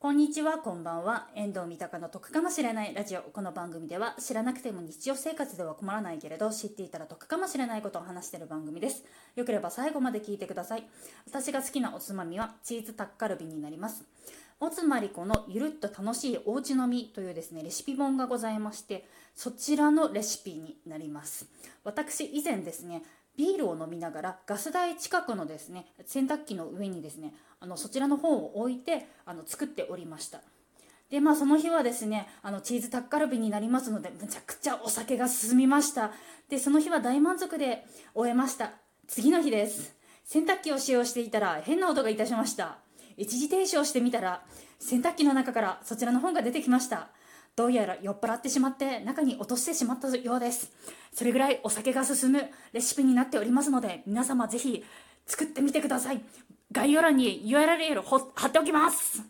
こんにちは、こんばんは。遠藤三鷹の得かもしれないラジオ。この番組では知らなくても日常生活では困らないけれど知っていたら得かもしれないことを話している番組です。よければ最後まで聞いてください。私が好きなおつまみはチーズタッカルビになります。おつまりこのゆるっと楽しいおうち飲みというですね、レシピ本がございまして、そちらのレシピになります。私以前ですね、ビールを飲みながらガス台近くのですね洗濯機の上にですねあのそちらの方を置いてあの作っておりました。でまあその日はですねあのチーズタッカルビになりますのでむちゃくちゃお酒が進みました。でその日は大満足で終えました。次の日です。洗濯機を使用していたら変な音がいたしました。一時停止をしてみたら洗濯機の中からそちらの本が出てきました。どうやら酔っ払ってしまって中に落としてしまったようです。それぐらいお酒が進むレシピになっておりますので皆様ぜひ作ってみてください。概要欄に URL を貼っておきます。